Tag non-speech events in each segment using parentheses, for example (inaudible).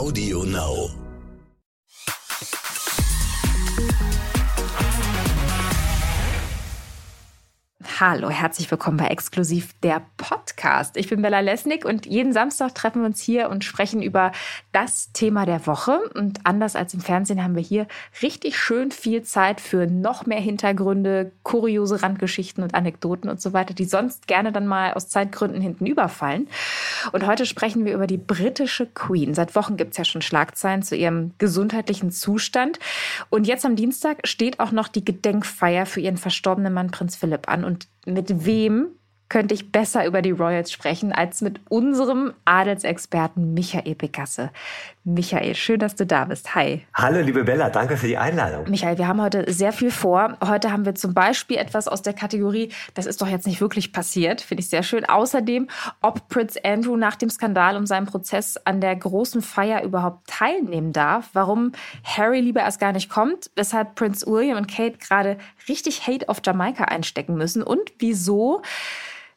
Audio Now. Hallo, herzlich willkommen bei Exklusiv der Podcast. Ich bin Bella Lesnick und jeden Samstag treffen wir uns hier und sprechen über das Thema der Woche. Und anders als im Fernsehen haben wir hier richtig schön viel Zeit für noch mehr Hintergründe, kuriose Randgeschichten und Anekdoten und so weiter, die sonst gerne dann mal aus Zeitgründen hinten überfallen. Und heute sprechen wir über die britische Queen. Seit Wochen gibt es ja schon Schlagzeilen zu ihrem gesundheitlichen Zustand. Und jetzt am Dienstag steht auch noch die Gedenkfeier für ihren verstorbenen Mann Prinz Philipp an. Und mit wem könnte ich besser über die Royals sprechen als mit unserem Adelsexperten Michael Begasse. Michael, schön, dass du da bist. Hi. Hallo, liebe Bella, danke für die Einladung. Michael, wir haben heute sehr viel vor. Heute haben wir zum Beispiel etwas aus der Kategorie, das ist doch jetzt nicht wirklich passiert, finde ich sehr schön. Außerdem, ob Prince Andrew nach dem Skandal um seinen Prozess an der großen Feier überhaupt teilnehmen darf, warum Harry lieber erst gar nicht kommt, weshalb Prince William und Kate gerade richtig Hate auf Jamaika einstecken müssen und wieso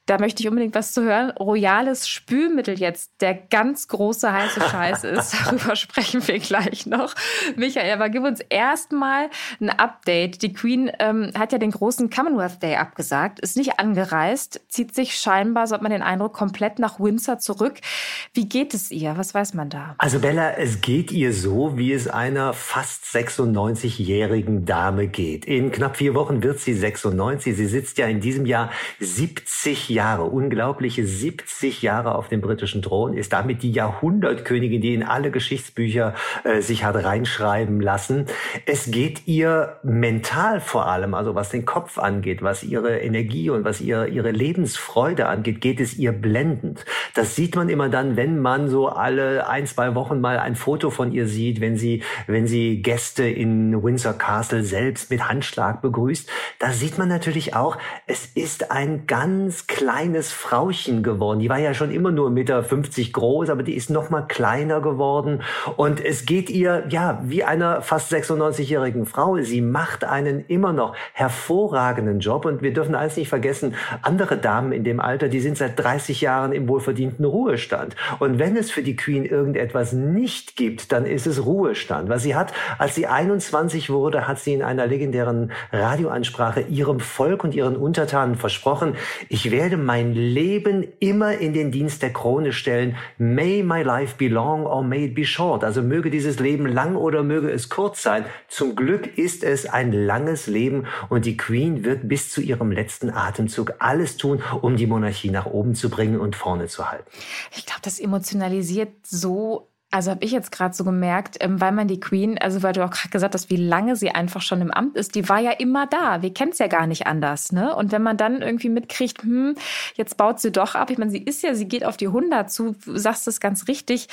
da möchte ich unbedingt was zu hören. Royales Spülmittel jetzt, der ganz große heiße (laughs) Scheiß ist. Darüber sprechen wir gleich noch. Michael, aber gib uns erstmal ein Update. Die Queen ähm, hat ja den großen Commonwealth Day abgesagt, ist nicht angereist, zieht sich scheinbar, so hat man den Eindruck, komplett nach Windsor zurück. Wie geht es ihr? Was weiß man da? Also Bella, es geht ihr so, wie es einer fast 96-jährigen Dame geht. In knapp vier Wochen wird sie 96. Sie sitzt ja in diesem Jahr 70 Jahre, unglaubliche 70 Jahre auf dem britischen Thron, ist damit die Jahrhundertkönigin, die in alle Geschichtsbücher äh, sich hat reinschreiben lassen. Es geht ihr mental vor allem, also was den Kopf angeht, was ihre Energie und was ihr, ihre Lebensfreude angeht, geht es ihr blendend. Das sieht man immer dann, wenn man so alle ein, zwei Wochen mal ein Foto von ihr sieht, wenn sie, wenn sie Gäste in Windsor Castle selbst mit Handschlag begrüßt. Da sieht man natürlich auch, es ist ein ganz kleines Frauchen geworden. Die war ja schon immer nur 1,50 Meter groß, aber die ist noch mal kleiner geworden. Und es geht ihr, ja, wie einer fast 96-jährigen Frau. Sie macht einen immer noch hervorragenden Job. Und wir dürfen eins nicht vergessen, andere Damen in dem Alter, die sind seit 30 Jahren im wohlverdienten Ruhestand. Und wenn es für die Queen irgendetwas nicht gibt, dann ist es Ruhestand. Was sie hat, als sie 21 wurde, hat sie in einer legendären Radioansprache ihrem Volk und ihren Untertanen versprochen, ich werde werde mein Leben immer in den Dienst der Krone stellen. May my life be long or may it be short. Also möge dieses Leben lang oder möge es kurz sein. Zum Glück ist es ein langes Leben und die Queen wird bis zu ihrem letzten Atemzug alles tun, um die Monarchie nach oben zu bringen und vorne zu halten. Ich glaube, das emotionalisiert so also habe ich jetzt gerade so gemerkt, ähm, weil man die Queen, also weil du auch gerade gesagt hast, wie lange sie einfach schon im Amt ist, die war ja immer da. Wir kennen es ja gar nicht anders, ne? Und wenn man dann irgendwie mitkriegt, hm, jetzt baut sie doch ab. Ich meine, sie ist ja, sie geht auf die 100 zu, du sagst es ganz richtig.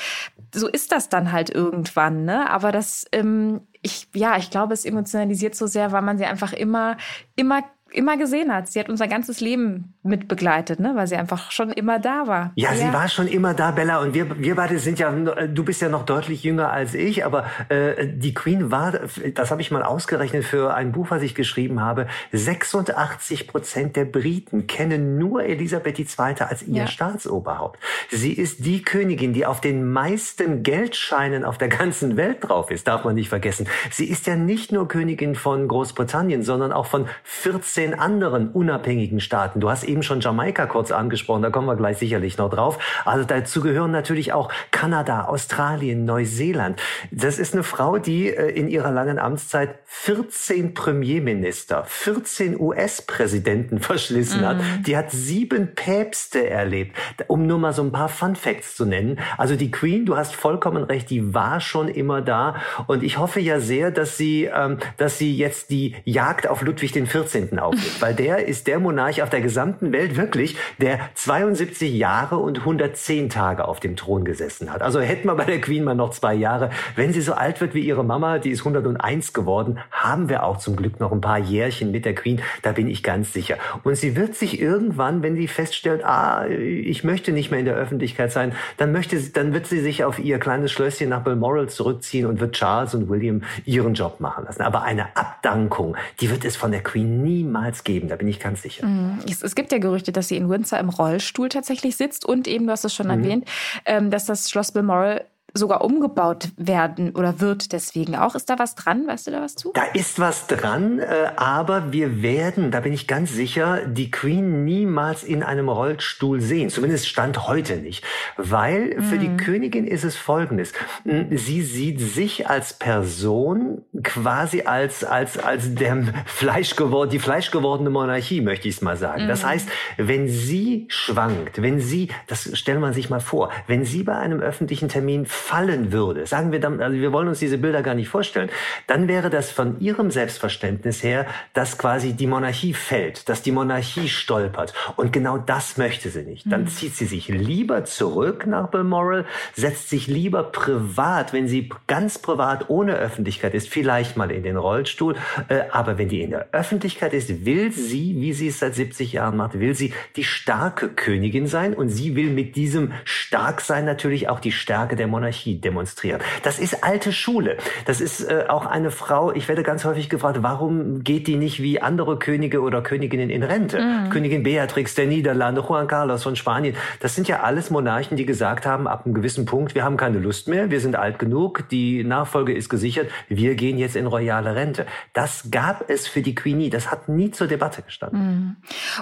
So ist das dann halt irgendwann, ne? Aber das, ähm, ich, ja, ich glaube, es emotionalisiert so sehr, weil man sie einfach immer, immer immer gesehen hat. Sie hat unser ganzes Leben mitbegleitet, ne? weil sie einfach schon immer da war. Ja, ja, sie war schon immer da, Bella. Und wir, wir beide sind ja, du bist ja noch deutlich jünger als ich, aber äh, die Queen war, das habe ich mal ausgerechnet für ein Buch, was ich geschrieben habe, 86 Prozent der Briten kennen nur Elisabeth II. als ihr ja. Staatsoberhaupt. Sie ist die Königin, die auf den meisten Geldscheinen auf der ganzen Welt drauf ist, darf man nicht vergessen. Sie ist ja nicht nur Königin von Großbritannien, sondern auch von 14 15 anderen unabhängigen Staaten. Du hast eben schon Jamaika kurz angesprochen, da kommen wir gleich sicherlich noch drauf. Also dazu gehören natürlich auch Kanada, Australien, Neuseeland. Das ist eine Frau, die äh, in ihrer langen Amtszeit 14 Premierminister, 14 US-Präsidenten (laughs) verschlissen mhm. hat. Die hat sieben Päpste erlebt, um nur mal so ein paar Fun Facts zu nennen. Also die Queen, du hast vollkommen recht, die war schon immer da. Und ich hoffe ja sehr, dass sie, ähm, dass sie jetzt die Jagd auf Ludwig den 14 aufnimmt, (laughs) weil der ist der Monarch auf der gesamten Welt wirklich, der 72 Jahre und 110 Tage auf dem Thron gesessen hat. Also hätten wir bei der Queen mal noch zwei Jahre. Wenn sie so alt wird wie ihre Mama, die ist 101 geworden, haben wir auch zum Glück noch ein paar Jährchen mit der Queen, da bin ich ganz sicher. Und sie wird sich irgendwann, wenn sie feststellt, ah, ich möchte nicht mehr in der Öffentlichkeit sein, dann möchte sie, dann wird sie sich auf ihr kleines Schlösschen nach Balmoral zurückziehen und wird Charles und William ihren Job machen lassen. Aber eine Abdankung, die wird es von der Queen niemals niemals geben, da bin ich ganz sicher. Mhm. Es, es, gibt ja Gerüchte, dass sie in Windsor im Rollstuhl tatsächlich sitzt und eben, du hast es schon mhm. erwähnt, ähm, dass das Schloss Balmoral sogar umgebaut werden oder wird deswegen auch. Ist da was dran? Weißt du da was zu? Da ist was dran, äh, aber wir werden, da bin ich ganz sicher, die Queen niemals in einem Rollstuhl sehen. Zumindest stand heute nicht. Weil für die mhm. Königin ist es folgendes. Sie sieht sich als Person quasi als, als, als der Fleisch geworden, die fleischgewordene Monarchie, möchte ich es mal sagen. Mhm. Das heißt, wenn sie schwankt, wenn sie, das stellt man sich mal vor, wenn sie bei einem öffentlichen Termin fallen würde, sagen wir dann, also wir wollen uns diese Bilder gar nicht vorstellen, dann wäre das von ihrem Selbstverständnis her, dass quasi die Monarchie fällt, dass die Monarchie stolpert. Und genau das möchte sie nicht. Dann mhm. zieht sie sich lieber zurück nach Balmoral, setzt sich lieber privat, wenn sie ganz privat ohne Öffentlichkeit ist, vielleicht mal in den Rollstuhl. Äh, aber wenn die in der Öffentlichkeit ist, will sie, wie sie es seit 70 Jahren macht, will sie die starke Königin sein und sie will mit diesem Starksein natürlich auch die Stärke der Monarchie Monarchie demonstrieren. Das ist alte Schule. Das ist äh, auch eine Frau, ich werde ganz häufig gefragt, warum geht die nicht wie andere Könige oder Königinnen in Rente? Mhm. Königin Beatrix der Niederlande, Juan Carlos von Spanien. Das sind ja alles Monarchen, die gesagt haben, ab einem gewissen Punkt, wir haben keine Lust mehr, wir sind alt genug, die Nachfolge ist gesichert, wir gehen jetzt in royale Rente. Das gab es für die Queen nie. Das hat nie zur Debatte gestanden. Mhm.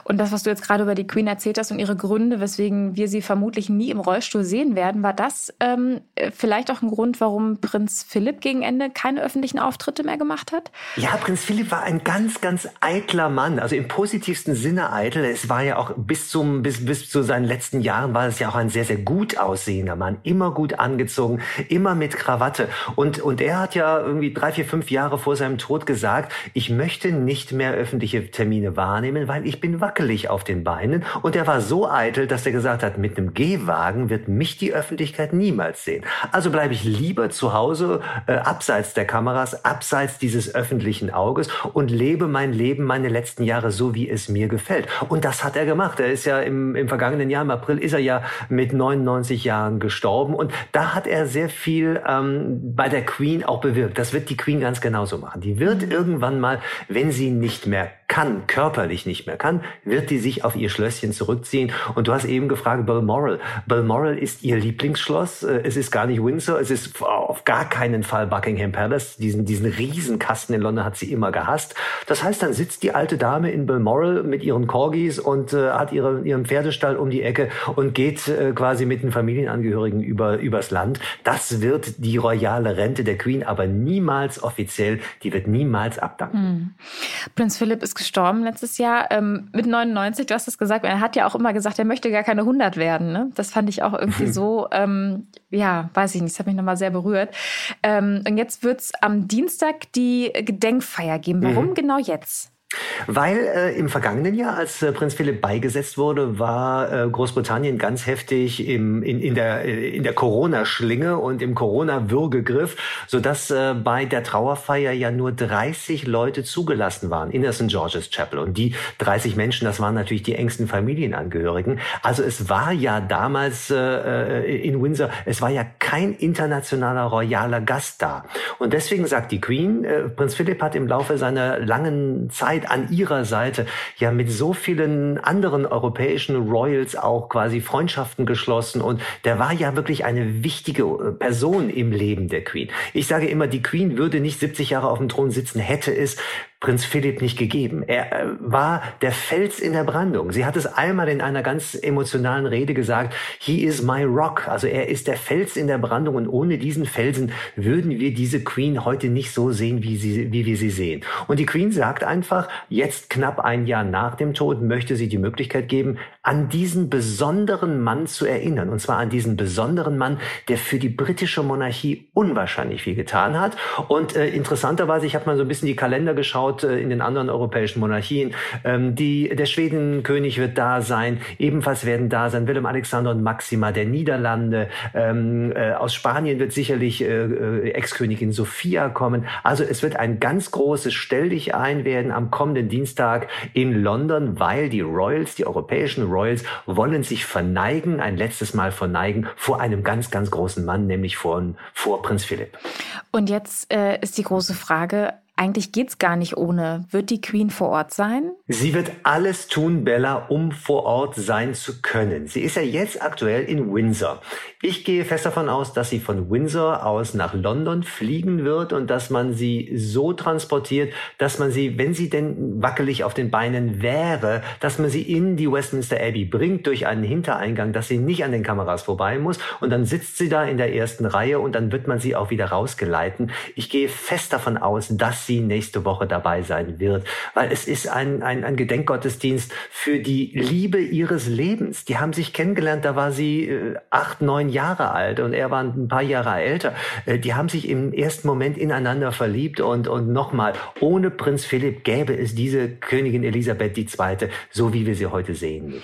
Und das, was du jetzt gerade über die Queen erzählt hast und ihre Gründe, weswegen wir sie vermutlich nie im Rollstuhl sehen werden, war das ähm, vielleicht auch ein Grund, warum Prinz Philipp gegen Ende keine öffentlichen Auftritte mehr gemacht hat? Ja, Prinz Philipp war ein ganz, ganz eitler Mann, also im positivsten Sinne eitel. Es war ja auch bis zum, bis, bis zu seinen letzten Jahren war es ja auch ein sehr, sehr gut aussehender Mann, immer gut angezogen, immer mit Krawatte. Und, und er hat ja irgendwie drei, vier, fünf Jahre vor seinem Tod gesagt, ich möchte nicht mehr öffentliche Termine wahrnehmen, weil ich bin wackelig auf den Beinen. Und er war so eitel, dass er gesagt hat, mit einem Gehwagen wird mich die Öffentlichkeit niemals sehen. Also bleibe ich lieber zu Hause, äh, abseits der Kameras, abseits dieses öffentlichen Auges und lebe mein Leben, meine letzten Jahre so, wie es mir gefällt. Und das hat er gemacht. Er ist ja im, im vergangenen Jahr, im April, ist er ja mit 99 Jahren gestorben. Und da hat er sehr viel ähm, bei der Queen auch bewirkt. Das wird die Queen ganz genauso machen. Die wird irgendwann mal, wenn sie nicht mehr kann, körperlich nicht mehr kann, wird die sich auf ihr Schlösschen zurückziehen. Und du hast eben gefragt, Balmoral. Balmoral ist ihr Lieblingsschloss. Äh, es ist gar nicht Windsor, es ist auf gar keinen Fall Buckingham Palace. Diesen, diesen Riesenkasten in London hat sie immer gehasst. Das heißt, dann sitzt die alte Dame in Balmoral mit ihren Corgis und äh, hat ihre, ihren Pferdestall um die Ecke und geht äh, quasi mit den Familienangehörigen über, übers Land. Das wird die royale Rente der Queen, aber niemals offiziell. Die wird niemals abdanken. Hm. Prinz Philipp ist gestorben letztes Jahr ähm, mit 99. Du hast es gesagt. Er hat ja auch immer gesagt, er möchte gar keine 100 werden. Ne? Das fand ich auch irgendwie (laughs) so, ähm, ja, weiß ich nicht. Das hat mich nochmal sehr berührt. Ähm, und jetzt wird es am Dienstag die Gedenkfeier geben. Warum mhm. genau jetzt? Weil äh, im vergangenen Jahr, als äh, Prinz Philipp beigesetzt wurde, war äh, Großbritannien ganz heftig im, in, in der, äh, in der Corona-Schlinge und im Corona-Würgegriff, sodass äh, bei der Trauerfeier ja nur 30 Leute zugelassen waren in der St. George's Chapel. Und die 30 Menschen, das waren natürlich die engsten Familienangehörigen. Also es war ja damals äh, äh, in Windsor, es war ja kein internationaler royaler Gast da. Und deswegen sagt die Queen, äh, Prinz Philipp hat im Laufe seiner langen Zeit Zeit an ihrer Seite ja mit so vielen anderen europäischen Royals auch quasi Freundschaften geschlossen und der war ja wirklich eine wichtige äh, Person im Leben der Queen. Ich sage immer, die Queen würde nicht 70 Jahre auf dem Thron sitzen, hätte es Prinz Philipp nicht gegeben. Er äh, war der Fels in der Brandung. Sie hat es einmal in einer ganz emotionalen Rede gesagt, he is my rock. Also er ist der Fels in der Brandung und ohne diesen Felsen würden wir diese Queen heute nicht so sehen, wie, sie, wie wir sie sehen. Und die Queen sagt einfach, jetzt knapp ein Jahr nach dem Tod möchte sie die Möglichkeit geben, an diesen besonderen Mann zu erinnern. Und zwar an diesen besonderen Mann, der für die britische Monarchie unwahrscheinlich viel getan hat. Und äh, interessanterweise, ich habe mal so ein bisschen die Kalender geschaut, anschaut äh, in den anderen europäischen Monarchien, ähm, die, der Schwedenkönig wird da sein, ebenfalls werden da sein Willem Alexander und Maxima der Niederlande, ähm, äh, aus Spanien wird sicherlich äh, Ex-Königin Sophia kommen. Also es wird ein ganz großes Stell dich ein werden am kommenden Dienstag in London, weil die Royals, die europäischen Royals, wollen sich verneigen, ein letztes Mal verneigen vor einem ganz, ganz großen Mann, nämlich vor, vor Prinz Philipp. Und jetzt äh, ist die große Frage, eigentlich geht's gar nicht ohne. Wird die Queen vor Ort sein? Sie wird alles tun, Bella, um vor Ort sein zu können. Sie ist ja jetzt aktuell in Windsor. Ich gehe fest davon aus, dass sie von Windsor aus nach London fliegen wird und dass man sie so transportiert, dass man sie, wenn sie denn wackelig auf den Beinen wäre, dass man sie in die Westminster Abbey bringt durch einen Hintereingang, dass sie nicht an den Kameras vorbei muss und dann sitzt sie da in der ersten Reihe und dann wird man sie auch wieder rausgeleiten. Ich gehe fest davon aus, dass sie nächste Woche dabei sein wird, weil es ist ein, ein, ein Gedenkgottesdienst für die Liebe ihres Lebens. Die haben sich kennengelernt, da war sie äh, acht, neun Jahre alt und er war ein paar Jahre älter. Äh, die haben sich im ersten Moment ineinander verliebt und, und nochmal, ohne Prinz Philipp gäbe es diese Königin Elisabeth II., so wie wir sie heute sehen.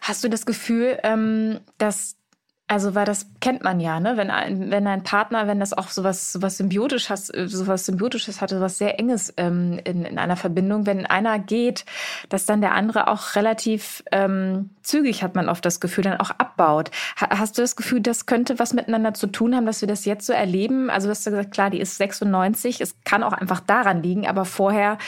Hast du das Gefühl, ähm, dass also, weil das kennt man ja, ne? Wenn ein, wenn ein Partner, wenn das auch sowas, sowas symbiotisches, sowas symbiotisches hatte, sowas sehr enges ähm, in, in einer Verbindung, wenn einer geht, dass dann der andere auch relativ ähm, zügig, hat man oft das Gefühl, dann auch abbaut. Ha, hast du das Gefühl, das könnte was miteinander zu tun haben, dass wir das jetzt so erleben? Also, du hast ja gesagt, klar, die ist 96, es kann auch einfach daran liegen, aber vorher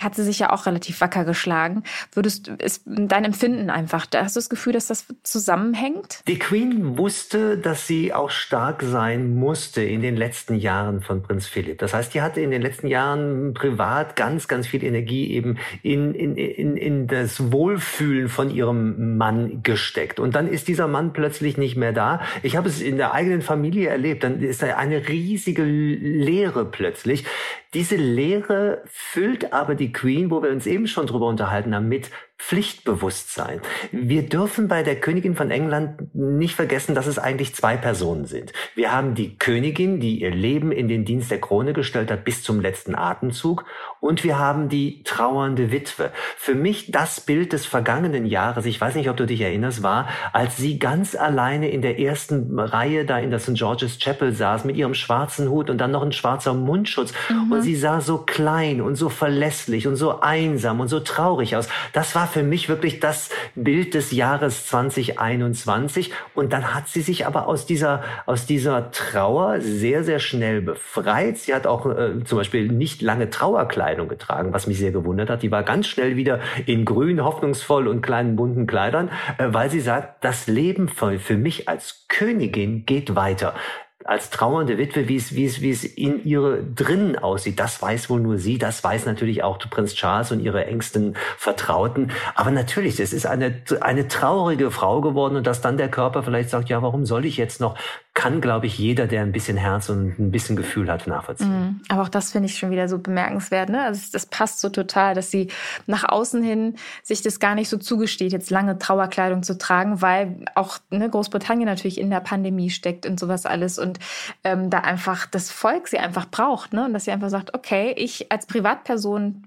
hat sie sich ja auch relativ wacker geschlagen. Würdest ist dein Empfinden einfach, hast du das Gefühl, dass das zusammenhängt? Die Queen wusste, dass sie auch stark sein musste in den letzten Jahren von Prinz Philipp. Das heißt, die hatte in den letzten Jahren privat ganz, ganz viel Energie eben in, in, in, in das Wohlfühlen von ihrem Mann gesteckt. Und dann ist dieser Mann plötzlich nicht mehr da. Ich habe es in der eigenen Familie erlebt. Dann ist da eine riesige Leere plötzlich. Diese Leere füllt aber die Queen, wo wir uns eben schon drüber unterhalten haben, mit Pflichtbewusstsein. Wir dürfen bei der Königin von England nicht vergessen, dass es eigentlich zwei Personen sind. Wir haben die Königin, die ihr Leben in den Dienst der Krone gestellt hat bis zum letzten Atemzug und wir haben die trauernde Witwe. Für mich das Bild des vergangenen Jahres, ich weiß nicht, ob du dich erinnerst, war, als sie ganz alleine in der ersten Reihe da in der St. George's Chapel saß mit ihrem schwarzen Hut und dann noch ein schwarzer Mundschutz mhm. und sie sah so klein und so verlässlich und so einsam und so traurig aus. Das war für mich wirklich das Bild des Jahres 2021. Und dann hat sie sich aber aus dieser, aus dieser Trauer sehr, sehr schnell befreit. Sie hat auch äh, zum Beispiel nicht lange Trauerkleidung getragen, was mich sehr gewundert hat. Die war ganz schnell wieder in grün, hoffnungsvoll und kleinen bunten Kleidern, äh, weil sie sagt, das Leben für, für mich als Königin geht weiter als trauernde Witwe, wie es, wie es, wie es in ihre drinnen aussieht. Das weiß wohl nur sie, das weiß natürlich auch Prinz Charles und ihre engsten Vertrauten. Aber natürlich, es ist eine, eine traurige Frau geworden und dass dann der Körper vielleicht sagt, ja, warum soll ich jetzt noch kann, glaube ich, jeder, der ein bisschen Herz und ein bisschen Gefühl hat, nachvollziehen. Mhm. Aber auch das finde ich schon wieder so bemerkenswert. Ne? Also das passt so total, dass sie nach außen hin sich das gar nicht so zugesteht, jetzt lange Trauerkleidung zu tragen, weil auch ne, Großbritannien natürlich in der Pandemie steckt und sowas alles und ähm, da einfach das Volk sie einfach braucht. Ne? Und dass sie einfach sagt, okay, ich als Privatperson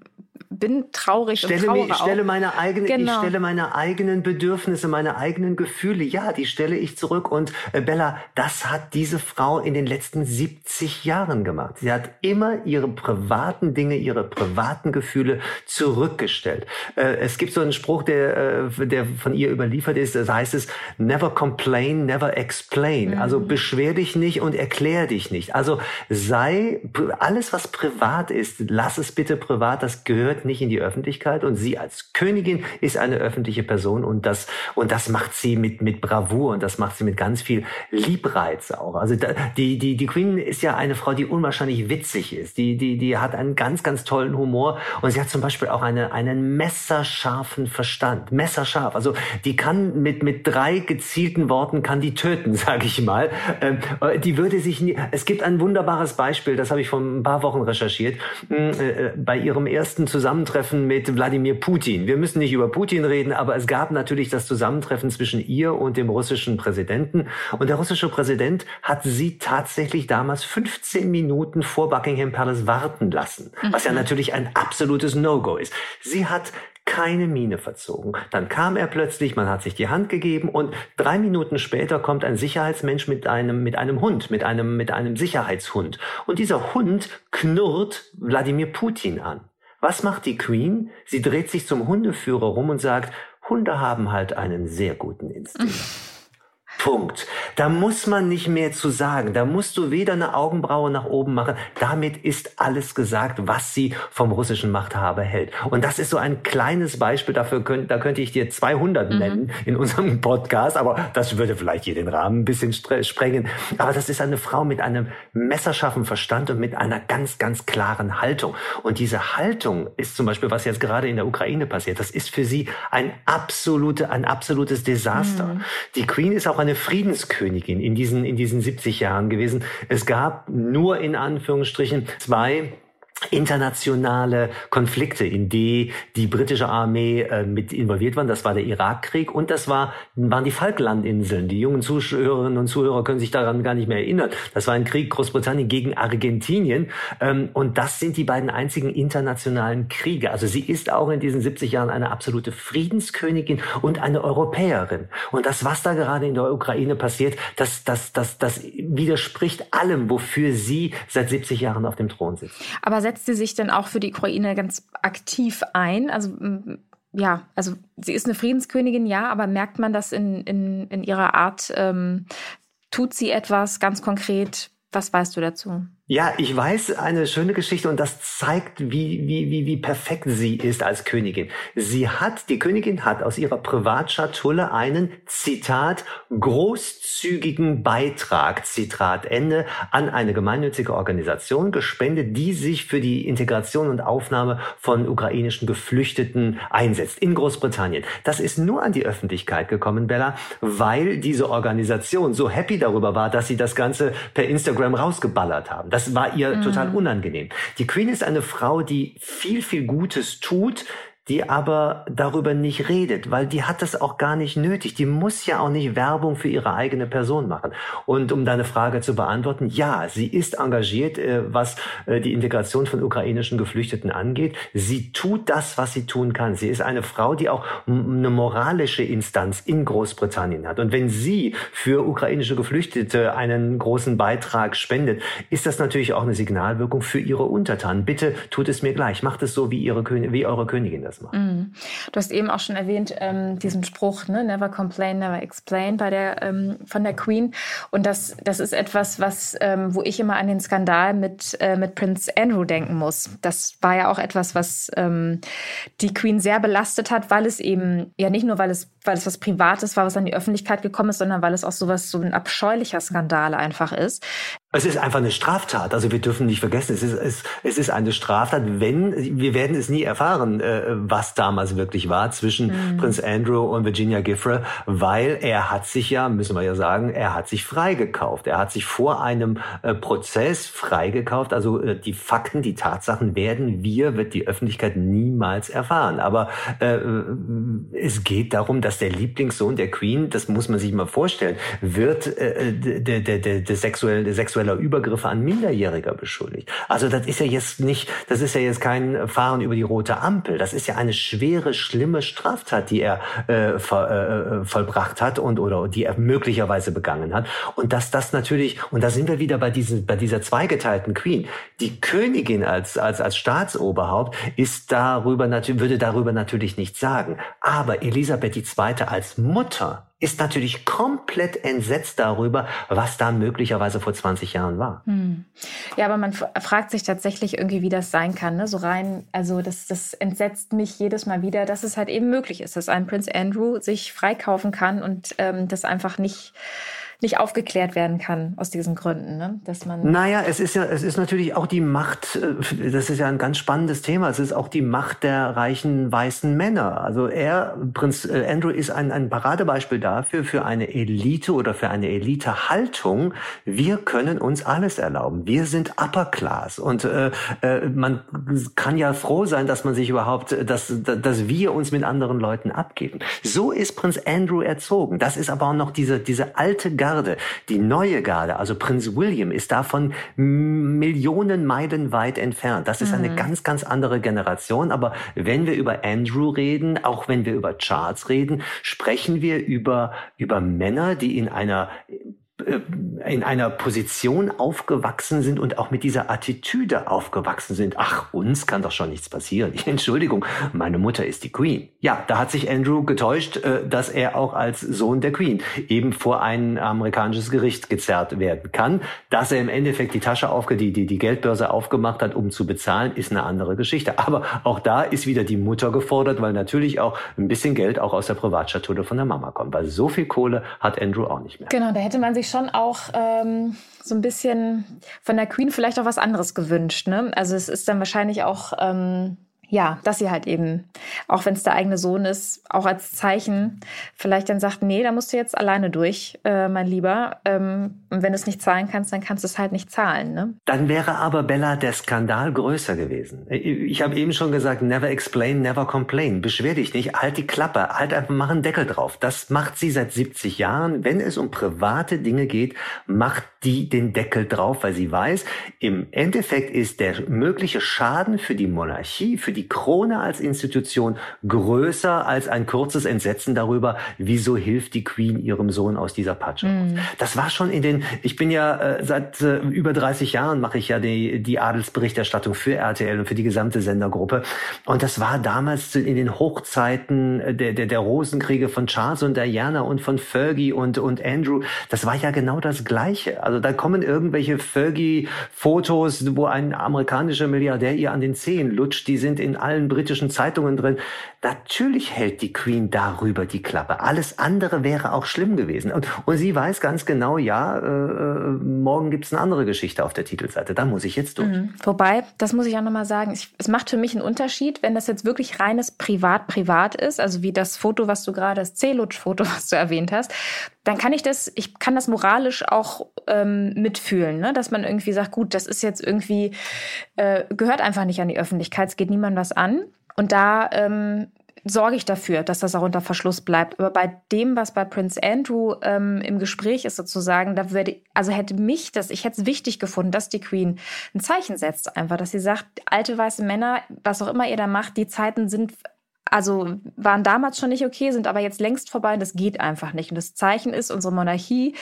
bin traurig stelle und mir, ich stelle meine eigene, genau. ich stelle meine eigenen Bedürfnisse, meine eigenen Gefühle, ja, die stelle ich zurück. Und äh, Bella, das hat diese Frau in den letzten 70 Jahren gemacht. Sie hat immer ihre privaten Dinge, ihre privaten Gefühle zurückgestellt. Äh, es gibt so einen Spruch, der, äh, der von ihr überliefert ist, das heißt es, never complain, never explain. Mhm. Also beschwer dich nicht und erklär dich nicht. Also sei, alles was privat ist, lass es bitte privat, das gehört nicht in die Öffentlichkeit und sie als Königin ist eine öffentliche Person und das, und das macht sie mit, mit Bravour und das macht sie mit ganz viel Liebreiz auch. Also da, die, die, die Queen ist ja eine Frau, die unwahrscheinlich witzig ist. Die, die, die hat einen ganz, ganz tollen Humor und sie hat zum Beispiel auch eine, einen messerscharfen Verstand. Messerscharf. Also die kann mit, mit drei gezielten Worten kann die töten, (laughs) sage ich mal. Ähm, die würde sich nie, es gibt ein wunderbares Beispiel, das habe ich vor ein paar Wochen recherchiert, hm, äh, äh, bei ihrem ersten Zusammenhang Zusammentreffen mit Wladimir Putin. Wir müssen nicht über Putin reden, aber es gab natürlich das Zusammentreffen zwischen ihr und dem russischen Präsidenten. Und der russische Präsident hat sie tatsächlich damals 15 Minuten vor Buckingham Palace warten lassen, was ja mhm. natürlich ein absolutes No-Go ist. Sie hat keine Miene verzogen. Dann kam er plötzlich, man hat sich die Hand gegeben und drei Minuten später kommt ein Sicherheitsmensch mit einem, mit einem Hund, mit einem, mit einem Sicherheitshund. Und dieser Hund knurrt Wladimir Putin an. Was macht die Queen? Sie dreht sich zum Hundeführer rum und sagt, Hunde haben halt einen sehr guten Instinkt. (laughs) Punkt. Da muss man nicht mehr zu sagen. Da musst du weder eine Augenbraue nach oben machen. Damit ist alles gesagt, was sie vom russischen Machthaber hält. Und das ist so ein kleines Beispiel dafür. Könnt, da könnte ich dir 200 mhm. nennen in unserem Podcast, aber das würde vielleicht hier den Rahmen ein bisschen sprengen. Aber das ist eine Frau mit einem messerscharfen Verstand und mit einer ganz, ganz klaren Haltung. Und diese Haltung ist zum Beispiel, was jetzt gerade in der Ukraine passiert, das ist für sie ein absolute, ein absolutes Desaster. Mhm. Die Queen ist auch eine Friedenskönigin in diesen, in diesen 70 Jahren gewesen. Es gab nur in Anführungsstrichen zwei internationale Konflikte, in die die britische Armee äh, mit involviert war. Das war der Irakkrieg und das war, waren die Falklandinseln. Die jungen Zuhörerinnen und Zuhörer können sich daran gar nicht mehr erinnern. Das war ein Krieg Großbritannien gegen Argentinien ähm, und das sind die beiden einzigen internationalen Kriege. Also sie ist auch in diesen 70 Jahren eine absolute Friedenskönigin und eine Europäerin. Und das, was da gerade in der Ukraine passiert, das, das, das, das widerspricht allem, wofür sie seit 70 Jahren auf dem Thron sitzt. Aber setzt sie sich denn auch für die Ukraine ganz aktiv ein? Also ja, also sie ist eine Friedenskönigin, ja, aber merkt man das in, in, in ihrer Art? Ähm, tut sie etwas ganz konkret? Was weißt du dazu? Ja, ich weiß eine schöne Geschichte und das zeigt, wie, wie, wie, wie perfekt sie ist als Königin. Sie hat, die Königin hat aus ihrer Privatschatulle einen, Zitat, großzügigen Beitrag, Zitat Ende, an eine gemeinnützige Organisation gespendet, die sich für die Integration und Aufnahme von ukrainischen Geflüchteten einsetzt in Großbritannien. Das ist nur an die Öffentlichkeit gekommen, Bella, weil diese Organisation so happy darüber war, dass sie das Ganze per Instagram rausgeballert haben. Das war ihr mhm. total unangenehm. Die Queen ist eine Frau, die viel, viel Gutes tut, die aber darüber nicht redet, weil die hat das auch gar nicht nötig. Die muss ja auch nicht Werbung für ihre eigene Person machen. Und um deine Frage zu beantworten, ja, sie ist engagiert, äh, was äh, die Integration von ukrainischen Geflüchteten angeht. Sie tut das, was sie tun kann. Sie ist eine Frau, die auch eine moralische Instanz in Großbritannien hat. Und wenn sie für ukrainische Geflüchtete einen großen Beitrag spendet, ist das natürlich auch eine Signalwirkung für ihre Untertanen. Bitte tut es mir gleich. Macht es so, wie, ihre, wie eure Königin das das macht. Mhm. Du hast eben auch schon erwähnt, ähm, diesen Spruch, ne? never complain, never explain bei der, ähm, von der Queen. Und das, das ist etwas, was, ähm, wo ich immer an den Skandal mit, äh, mit Prince Andrew denken muss. Das war ja auch etwas, was ähm, die Queen sehr belastet hat, weil es eben, ja nicht nur, weil es, weil es was Privates war, was an die Öffentlichkeit gekommen ist, sondern weil es auch sowas, so ein abscheulicher Skandal einfach ist. Es ist einfach eine Straftat. Also wir dürfen nicht vergessen, es ist, es, es ist eine Straftat, wenn, wir werden es nie erfahren, äh, was damals wirklich war zwischen mhm. Prinz Andrew und Virginia Giffre, weil er hat sich ja, müssen wir ja sagen, er hat sich freigekauft. Er hat sich vor einem äh, Prozess freigekauft. Also äh, die Fakten, die Tatsachen werden wir, wird die Öffentlichkeit niemals erfahren. Aber äh, es geht darum, dass der Lieblingssohn der Queen, das muss man sich mal vorstellen, wird äh, der, der, der, der sexuelle, der sexuelle sexueller Übergriffe an Minderjähriger beschuldigt. Also das ist ja jetzt nicht, das ist ja jetzt kein Fahren über die rote Ampel. Das ist ja eine schwere, schlimme Straftat, die er äh, ver, äh, äh, vollbracht hat und oder die er möglicherweise begangen hat. Und dass das natürlich, und da sind wir wieder bei diesem, bei dieser zweigeteilten Queen. Die Königin als als als Staatsoberhaupt ist darüber natürlich würde darüber natürlich nichts sagen. Aber Elisabeth II. als Mutter ist natürlich komplett entsetzt darüber, was da möglicherweise vor 20 Jahren war. Hm. Ja, aber man fragt sich tatsächlich irgendwie, wie das sein kann. Ne? So rein, also das, das entsetzt mich jedes Mal wieder, dass es halt eben möglich ist, dass ein Prince Andrew sich freikaufen kann und ähm, das einfach nicht nicht aufgeklärt werden kann aus diesen Gründen, ne? dass man. Naja, es ist ja, es ist natürlich auch die Macht. Äh, das ist ja ein ganz spannendes Thema. Es ist auch die Macht der reichen weißen Männer. Also er, Prinz äh, Andrew, ist ein, ein Paradebeispiel dafür für eine Elite oder für eine Elite-Haltung. Wir können uns alles erlauben. Wir sind Upper Class und äh, äh, man kann ja froh sein, dass man sich überhaupt, dass, dass wir uns mit anderen Leuten abgeben. So ist Prinz Andrew erzogen. Das ist aber auch noch diese diese alte Garde Garde, die neue Garde, also Prinz William, ist davon Millionen Meilen weit entfernt. Das ist mhm. eine ganz, ganz andere Generation. Aber wenn wir über Andrew reden, auch wenn wir über Charles reden, sprechen wir über, über Männer, die in einer in einer Position aufgewachsen sind und auch mit dieser Attitüde aufgewachsen sind. Ach, uns kann doch schon nichts passieren. (laughs) Entschuldigung, meine Mutter ist die Queen. Ja, da hat sich Andrew getäuscht, äh, dass er auch als Sohn der Queen eben vor ein amerikanisches Gericht gezerrt werden kann. Dass er im Endeffekt die Tasche aufge, die, die, die Geldbörse aufgemacht hat, um zu bezahlen, ist eine andere Geschichte. Aber auch da ist wieder die Mutter gefordert, weil natürlich auch ein bisschen Geld auch aus der Privatschatulle von der Mama kommt. Weil so viel Kohle hat Andrew auch nicht mehr. Genau, da hätte man sich schon auch ähm, so ein bisschen von der Queen vielleicht auch was anderes gewünscht. Ne? Also es ist dann wahrscheinlich auch ähm, ja, dass sie halt eben, auch wenn es der eigene Sohn ist, auch als Zeichen vielleicht dann sagt, nee, da musst du jetzt alleine durch, äh, mein Lieber. Ähm, und wenn du es nicht zahlen kannst, dann kannst du es halt nicht zahlen. Ne? Dann wäre aber Bella der Skandal größer gewesen. Ich habe eben schon gesagt, never explain, never complain. Beschwer dich nicht, halt die Klappe, halt einfach, mach einen Deckel drauf. Das macht sie seit 70 Jahren. Wenn es um private Dinge geht, macht die den Deckel drauf, weil sie weiß, im Endeffekt ist der mögliche Schaden für die Monarchie, für die Krone als Institution größer als ein kurzes Entsetzen darüber, wieso hilft die Queen ihrem Sohn aus dieser Patsche. Mm. Das war schon in den, ich bin ja äh, seit äh, über 30 Jahren mache ich ja die, die Adelsberichterstattung für RTL und für die gesamte Sendergruppe. Und das war damals in den Hochzeiten der, der, der Rosenkriege von Charles und Diana und von Fergie und, und Andrew. Das war ja genau das Gleiche. Also da kommen irgendwelche Fergie-Fotos, wo ein amerikanischer Milliardär ihr an den Zehen lutscht. Die sind in allen britischen Zeitungen drin. Natürlich hält die Queen darüber die Klappe. Alles andere wäre auch schlimm gewesen. Und, und sie weiß ganz genau, ja, äh, äh morgen gibt's eine andere Geschichte auf der Titelseite. Da muss ich jetzt durch. Mhm. Wobei, das muss ich auch nochmal sagen, ich, es macht für mich einen Unterschied, wenn das jetzt wirklich reines Privat-Privat ist, also wie das Foto, was du gerade, das C-Lutsch-Foto, (laughs) was du erwähnt hast, dann kann ich das, ich kann das moralisch auch ähm, mitfühlen, ne? dass man irgendwie sagt, gut, das ist jetzt irgendwie, äh, gehört einfach nicht an die Öffentlichkeit, es geht niemandem was an. Und da ähm, sorge ich dafür, dass das auch unter Verschluss bleibt. Aber bei dem, was bei Prince Andrew ähm, im Gespräch ist sozusagen, da würde, also hätte mich das, ich hätte es wichtig gefunden, dass die Queen ein Zeichen setzt einfach, dass sie sagt, alte weiße Männer, was auch immer ihr da macht, die Zeiten sind also waren damals schon nicht okay, sind aber jetzt längst vorbei und das geht einfach nicht. Und das Zeichen ist, unsere Monarchie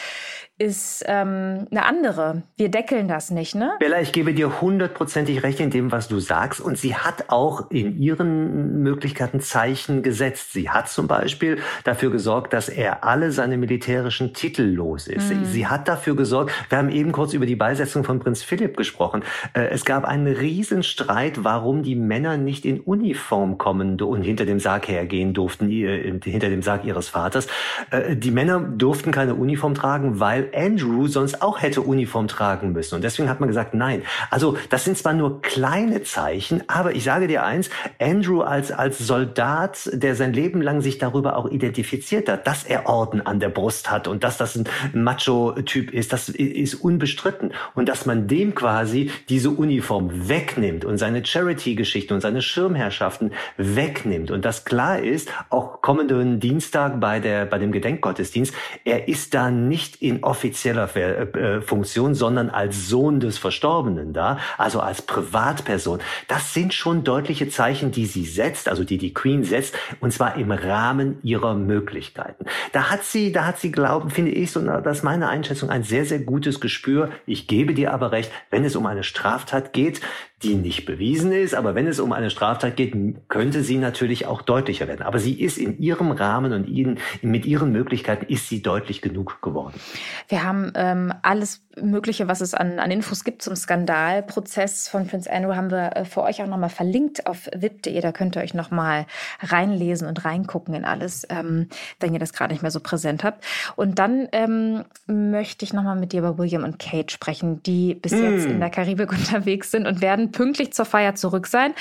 ist ähm, eine andere. Wir deckeln das nicht, ne? Bella, ich gebe dir hundertprozentig recht in dem, was du sagst. Und sie hat auch in ihren Möglichkeiten Zeichen gesetzt. Sie hat zum Beispiel dafür gesorgt, dass er alle seine militärischen Titel los ist. Mhm. Sie hat dafür gesorgt, wir haben eben kurz über die Beisetzung von Prinz Philipp gesprochen. Äh, es gab einen Riesenstreit, warum die Männer nicht in Uniform kommen und hinter dem Sarg hergehen durften, hinter dem Sarg ihres Vaters. Äh, die Männer durften keine Uniform tragen, weil Andrew sonst auch hätte Uniform tragen müssen. Und deswegen hat man gesagt, nein. Also das sind zwar nur kleine Zeichen, aber ich sage dir eins, Andrew als, als Soldat, der sein Leben lang sich darüber auch identifiziert hat, dass er Orden an der Brust hat und dass das ein Macho-Typ ist, das ist unbestritten. Und dass man dem quasi diese Uniform wegnimmt und seine Charity-Geschichten und seine Schirmherrschaften wegnimmt. Und das klar ist, auch kommenden Dienstag bei der, bei dem Gedenkgottesdienst, er ist da nicht in offizieller äh, äh, Funktion, sondern als Sohn des Verstorbenen da, also als Privatperson. Das sind schon deutliche Zeichen, die sie setzt, also die die Queen setzt, und zwar im Rahmen ihrer Möglichkeiten. Da hat sie, da hat sie glauben, finde ich, so, das ist meine Einschätzung, ein sehr, sehr gutes Gespür. Ich gebe dir aber recht, wenn es um eine Straftat geht, die nicht bewiesen ist, aber wenn es um eine Straftat geht, könnte sie natürlich auch deutlicher werden. Aber sie ist in ihrem Rahmen und in, mit ihren Möglichkeiten ist sie deutlich genug geworden. Wir haben ähm, alles Mögliche, was es an, an Infos gibt zum Skandalprozess von Prince Andrew, haben wir äh, für euch auch nochmal verlinkt auf wip.de. Da könnt ihr euch nochmal reinlesen und reingucken in alles, ähm, wenn ihr das gerade nicht mehr so präsent habt. Und dann ähm, möchte ich nochmal mit dir über William und Kate sprechen, die bis mm. jetzt in der Karibik (laughs) unterwegs sind und werden pünktlich zur Feier zurück sein.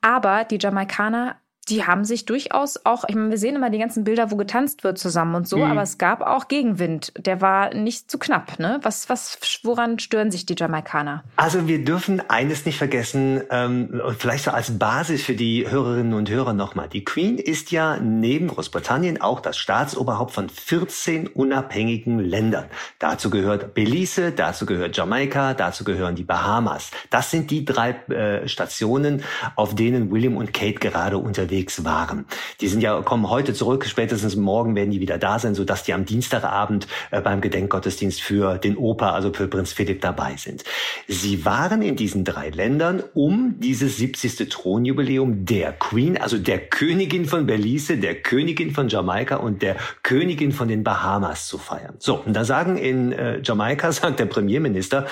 Aber die Jamaikaner die haben sich durchaus auch, ich meine, wir sehen immer die ganzen Bilder, wo getanzt wird zusammen und so, mhm. aber es gab auch Gegenwind. Der war nicht zu knapp, ne? Was, was, woran stören sich die Jamaikaner? Also wir dürfen eines nicht vergessen, ähm, vielleicht so als Basis für die Hörerinnen und Hörer nochmal. Die Queen ist ja neben Großbritannien auch das Staatsoberhaupt von 14 unabhängigen Ländern. Dazu gehört Belize, dazu gehört Jamaika, dazu gehören die Bahamas. Das sind die drei äh, Stationen, auf denen William und Kate gerade unterwegs unterwegs waren. Die sind ja, kommen heute zurück, spätestens morgen werden die wieder da sein, sodass die am Dienstagabend äh, beim Gedenkgottesdienst für den Opa, also für Prinz Philipp dabei sind. Sie waren in diesen drei Ländern, um dieses 70. Thronjubiläum der Queen, also der Königin von Belize, der Königin von Jamaika und der Königin von den Bahamas zu feiern. So, und da sagen in äh, Jamaika, (laughs) sagt der Premierminister,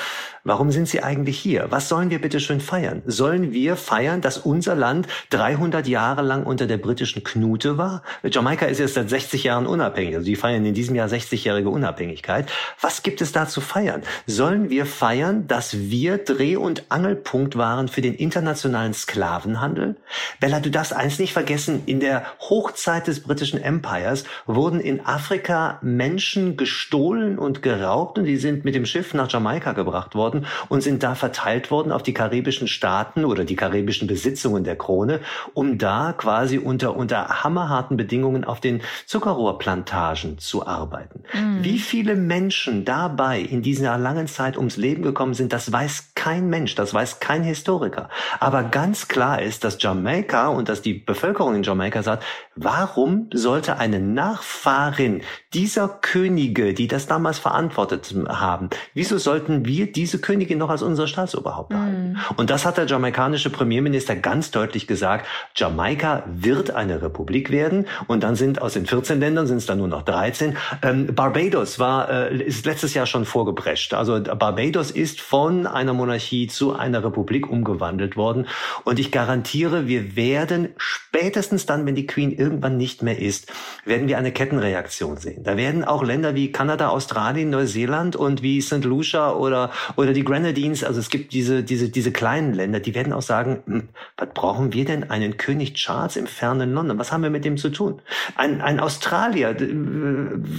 warum sind Sie eigentlich hier? Was sollen wir bitte schön feiern? Sollen wir feiern, dass unser Land 300 Jahre lang unter der britischen Knute war? Jamaika ist jetzt seit 60 Jahren unabhängig. Also die feiern in diesem Jahr 60-jährige Unabhängigkeit. Was gibt es da zu feiern? Sollen wir feiern, dass wir Dreh- und Angelpunkt waren für den internationalen Sklavenhandel? Bella, du darfst eins nicht vergessen. In der Hochzeit des britischen Empires wurden in Afrika Menschen gestohlen und geraubt und die sind mit dem Schiff nach Jamaika gebracht worden und sind da verteilt worden auf die karibischen Staaten oder die karibischen Besitzungen der Krone, um da quasi unter, unter hammerharten Bedingungen auf den Zuckerrohrplantagen zu arbeiten. Mhm. Wie viele Menschen dabei in dieser langen Zeit ums Leben gekommen sind, das weiß kein Mensch, das weiß kein Historiker. Aber ganz klar ist, dass Jamaika und dass die Bevölkerung in Jamaika sagt, warum sollte eine Nachfahrin dieser Könige, die das damals verantwortet haben, wieso sollten wir diese Königin noch als unser Staatsoberhaupt behalten? Mm. Und das hat der jamaikanische Premierminister ganz deutlich gesagt. Jamaika wird eine Republik werden und dann sind aus den 14 Ländern sind es dann nur noch 13. Ähm, Barbados war äh, ist letztes Jahr schon vorgeprescht. Also Barbados ist von einer Monarchie zu einer Republik umgewandelt worden und ich garantiere, wir werden spätestens dann, wenn die Queen irgendwann nicht mehr ist, werden wir eine Kettenreaktion sehen. Da werden auch Länder wie Kanada, Australien, Neuseeland und wie St. Lucia oder, oder die Grenadines, also es gibt diese, diese, diese kleinen Länder, die werden auch sagen, hm, was brauchen wir denn einen König Charles im fernen London? Was haben wir mit dem zu tun? Ein, ein Australier,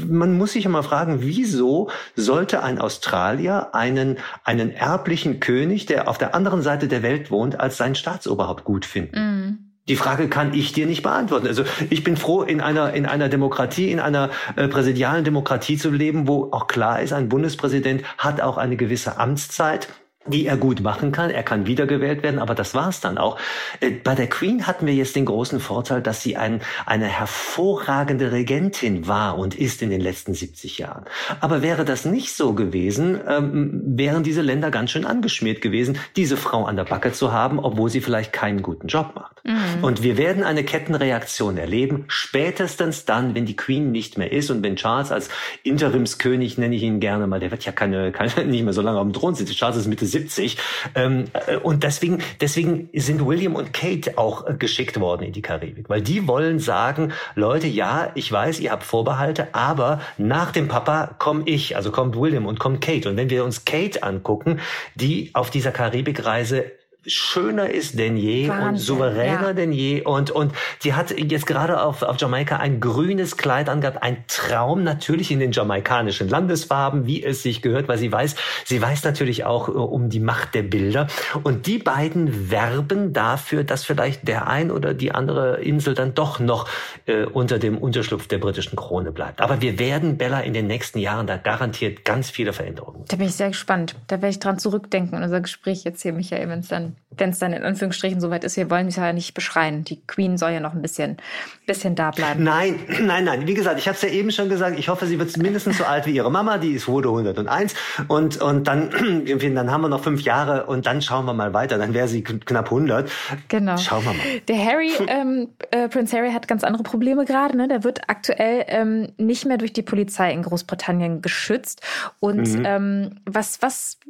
man muss sich immer fragen, wieso sollte ein Australier einen, einen erblichen König, der auf der anderen Seite der Welt wohnt, als sein Staatsoberhaupt gut finden? Mm. Die Frage kann ich dir nicht beantworten. Also ich bin froh, in einer, in einer Demokratie, in einer äh, präsidialen Demokratie zu leben, wo auch klar ist, ein Bundespräsident hat auch eine gewisse Amtszeit die er gut machen kann. Er kann wiedergewählt werden, aber das war's dann auch. Äh, bei der Queen hatten wir jetzt den großen Vorteil, dass sie ein, eine hervorragende Regentin war und ist in den letzten 70 Jahren. Aber wäre das nicht so gewesen, ähm, wären diese Länder ganz schön angeschmiert gewesen, diese Frau an der Backe zu haben, obwohl sie vielleicht keinen guten Job macht. Mhm. Und wir werden eine Kettenreaktion erleben, spätestens dann, wenn die Queen nicht mehr ist und wenn Charles als Interimskönig, nenne ich ihn gerne mal, der wird ja keine, keine nicht mehr so lange auf dem Thron sitzen. Charles ist Mitte 70. Ähm, äh, und deswegen, deswegen sind William und Kate auch äh, geschickt worden in die Karibik, weil die wollen sagen, Leute, ja, ich weiß, ihr habt Vorbehalte, aber nach dem Papa komme ich, also kommt William und kommt Kate. Und wenn wir uns Kate angucken, die auf dieser Karibikreise schöner ist denn je Wahnsinn, und souveräner ja. denn je. Und, und die hat jetzt gerade auf, auf Jamaika ein grünes Kleid angehabt, ein Traum natürlich in den jamaikanischen Landesfarben, wie es sich gehört, weil sie weiß, sie weiß natürlich auch äh, um die Macht der Bilder. Und die beiden werben dafür, dass vielleicht der ein oder die andere Insel dann doch noch äh, unter dem Unterschlupf der britischen Krone bleibt. Aber wir werden, Bella, in den nächsten Jahren da garantiert ganz viele Veränderungen. Da bin ich sehr gespannt. Da werde ich dran zurückdenken, unser Gespräch jetzt hier, Michael, wenn es dann wenn es dann in Anführungsstrichen soweit ist, wir wollen es ja nicht beschreien. Die Queen soll ja noch ein bisschen, bisschen da bleiben. Nein, (clears throat) nein, nein. Wie gesagt, ich habe es ja eben schon gesagt, ich hoffe, sie wird mindestens so alt wie ihre Mama, die ist wurde 101. Und, und dann, (clears throat) dann haben wir noch fünf Jahre und dann schauen wir mal weiter. Dann wäre sie knapp 100. Genau. Schauen wir mal. Der Harry, (laughs) ähm, äh, Prince Harry hat ganz andere Probleme gerade. Ne? Der wird aktuell ähm, nicht mehr durch die Polizei in Großbritannien geschützt. Und mhm. ähm, was, was, was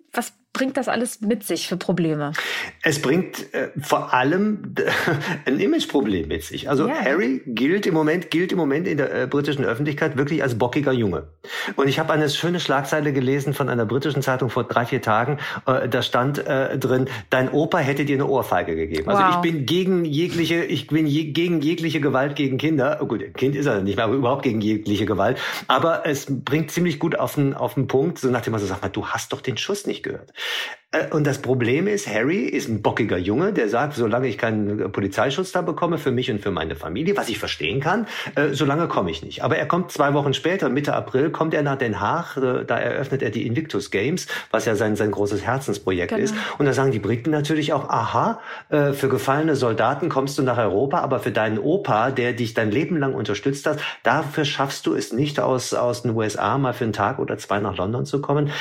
bringt das alles mit sich für Probleme? Es bringt äh, vor allem (laughs) ein Imageproblem mit sich. Also yeah. Harry gilt im Moment gilt im Moment in der äh, britischen Öffentlichkeit wirklich als bockiger Junge. Und ich habe eine schöne Schlagzeile gelesen von einer britischen Zeitung vor drei vier Tagen. Äh, da stand äh, drin: Dein Opa hätte dir eine Ohrfeige gegeben. Also wow. ich bin gegen jegliche ich bin je, gegen jegliche Gewalt gegen Kinder. Oh gut, Kind ist er nicht mehr, aber überhaupt gegen jegliche Gewalt. Aber es bringt ziemlich gut auf den auf den Punkt, so nach dem Motto, sag mal, du hast doch den Schuss nicht gehört. Äh, und das Problem ist, Harry ist ein bockiger Junge, der sagt, solange ich keinen Polizeischutz da bekomme für mich und für meine Familie, was ich verstehen kann, äh, solange komme ich nicht. Aber er kommt zwei Wochen später, Mitte April, kommt er nach Den Haag, äh, da eröffnet er die Invictus Games, was ja sein, sein großes Herzensprojekt genau. ist. Und da sagen die Briten natürlich auch, aha, äh, für gefallene Soldaten kommst du nach Europa, aber für deinen Opa, der dich dein Leben lang unterstützt hat, dafür schaffst du es nicht aus, aus den USA mal für einen Tag oder zwei nach London zu kommen.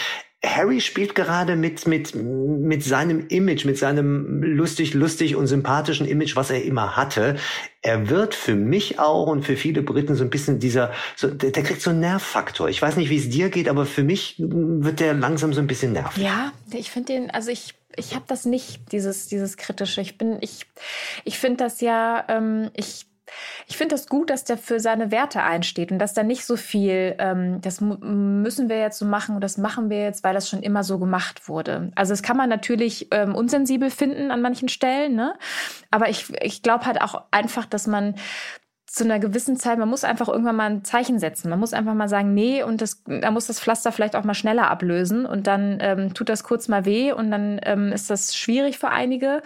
Harry spielt gerade mit, mit, mit seinem Image, mit seinem lustig, lustig und sympathischen Image, was er immer hatte. Er wird für mich auch und für viele Briten so ein bisschen dieser, so, der, der kriegt so einen Nervfaktor. Ich weiß nicht, wie es dir geht, aber für mich wird der langsam so ein bisschen nervig. Ja, ich finde den, also ich, ich habe das nicht, dieses, dieses kritische. Ich bin, ich, ich finde das ja, ähm, ich ich finde das gut, dass der für seine Werte einsteht und dass da nicht so viel, ähm, das müssen wir jetzt so machen und das machen wir jetzt, weil das schon immer so gemacht wurde. Also das kann man natürlich ähm, unsensibel finden an manchen Stellen, ne? Aber ich, ich glaube halt auch einfach, dass man zu einer gewissen Zeit, man muss einfach irgendwann mal ein Zeichen setzen. Man muss einfach mal sagen, nee, und das, da muss das Pflaster vielleicht auch mal schneller ablösen und dann ähm, tut das kurz mal weh und dann ähm, ist das schwierig für einige.